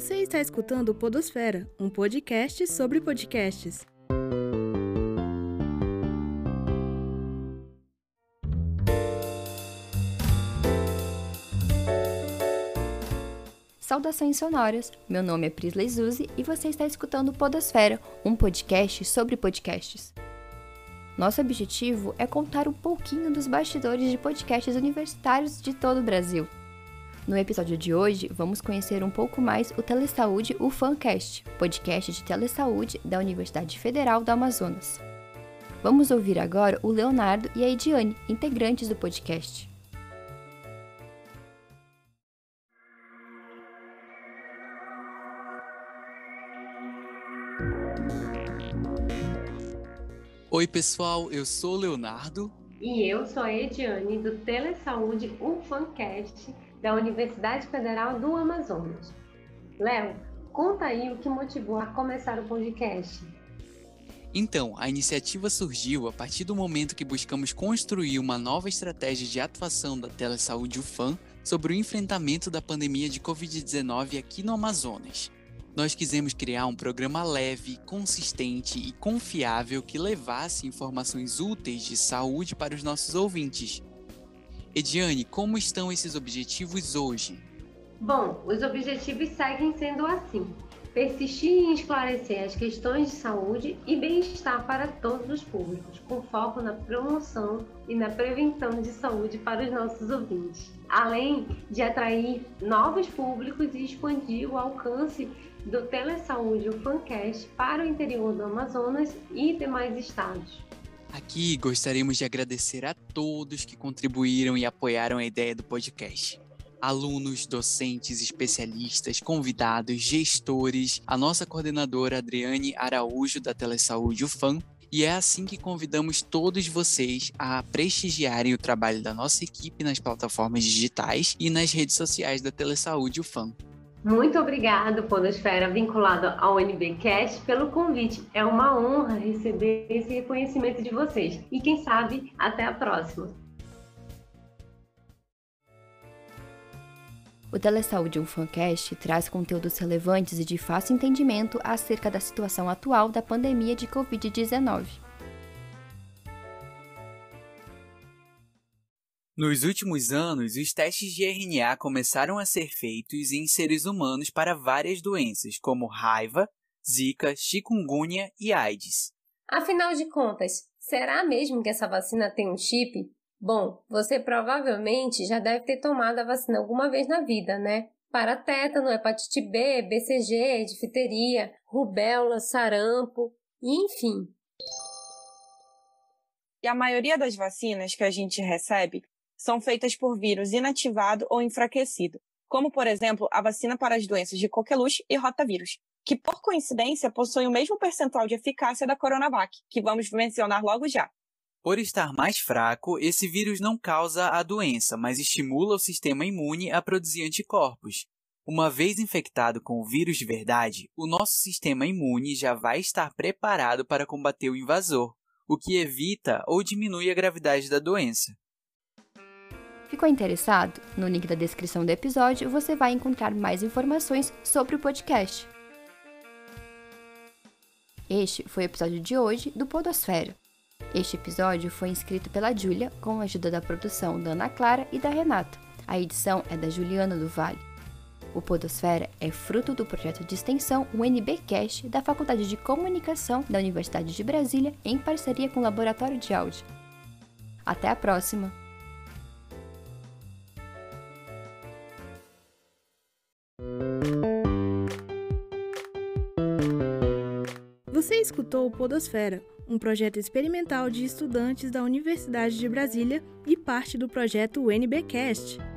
Você está escutando Podosfera, um podcast sobre podcasts. Saudações sonoras. Meu nome é Prisley Zuzi e você está escutando Podosfera, um podcast sobre podcasts. Nosso objetivo é contar um pouquinho dos bastidores de podcasts universitários de todo o Brasil. No episódio de hoje, vamos conhecer um pouco mais o Telesaúde UFAMcast, podcast de telesaúde da Universidade Federal do Amazonas. Vamos ouvir agora o Leonardo e a Ediane, integrantes do podcast. Oi, pessoal, eu sou o Leonardo. E eu sou a Ediane, do Telesaúde UFAMcast, da Universidade Federal do Amazonas. Léo, conta aí o que motivou a começar o podcast. Então, a iniciativa surgiu a partir do momento que buscamos construir uma nova estratégia de atuação da Telesaúde UFAM sobre o enfrentamento da pandemia de Covid-19 aqui no Amazonas. Nós quisemos criar um programa leve, consistente e confiável que levasse informações úteis de saúde para os nossos ouvintes. Ediane, como estão esses objetivos hoje? Bom, os objetivos seguem sendo assim: persistir em esclarecer as questões de saúde e bem-estar para todos os públicos, com foco na promoção e na prevenção de saúde para os nossos ouvintes, além de atrair novos públicos e expandir o alcance do Telesaúde o Fancast para o interior do Amazonas e demais estados. Aqui gostaríamos de agradecer a todos que contribuíram e apoiaram a ideia do podcast. Alunos, docentes, especialistas, convidados, gestores, a nossa coordenadora Adriane Araújo da Telesaúde UFAM, e é assim que convidamos todos vocês a prestigiarem o trabalho da nossa equipe nas plataformas digitais e nas redes sociais da Telesaúde UFAM. Muito obrigado, Podosfera, vinculado ao NBcast, pelo convite. É uma honra receber esse reconhecimento de vocês. E quem sabe, até a próxima. O Telesaúde UFAMcast traz conteúdos relevantes e de fácil entendimento acerca da situação atual da pandemia de Covid-19. Nos últimos anos, os testes de RNA começaram a ser feitos em seres humanos para várias doenças, como raiva, zika, chikungunya e AIDS. Afinal de contas, será mesmo que essa vacina tem um chip? Bom, você provavelmente já deve ter tomado a vacina alguma vez na vida, né? Para tétano, hepatite B, BCG, difteria, rubéola, sarampo, enfim. E a maioria das vacinas que a gente recebe são feitas por vírus inativado ou enfraquecido, como, por exemplo, a vacina para as doenças de coqueluche e rotavírus, que, por coincidência, possuem o mesmo percentual de eficácia da Coronavac, que vamos mencionar logo já. Por estar mais fraco, esse vírus não causa a doença, mas estimula o sistema imune a produzir anticorpos. Uma vez infectado com o vírus de verdade, o nosso sistema imune já vai estar preparado para combater o invasor, o que evita ou diminui a gravidade da doença. Ficou interessado? No link da descrição do episódio você vai encontrar mais informações sobre o podcast. Este foi o episódio de hoje do Podosfera. Este episódio foi escrito pela Júlia com a ajuda da produção da Ana Clara e da Renata. A edição é da Juliana do Vale. O Podosfera é fruto do projeto de extensão UNBcast da Faculdade de Comunicação da Universidade de Brasília em parceria com o Laboratório de Áudio. Até a próxima! Você escutou o Podosfera, um projeto experimental de estudantes da Universidade de Brasília e parte do projeto UNBcast.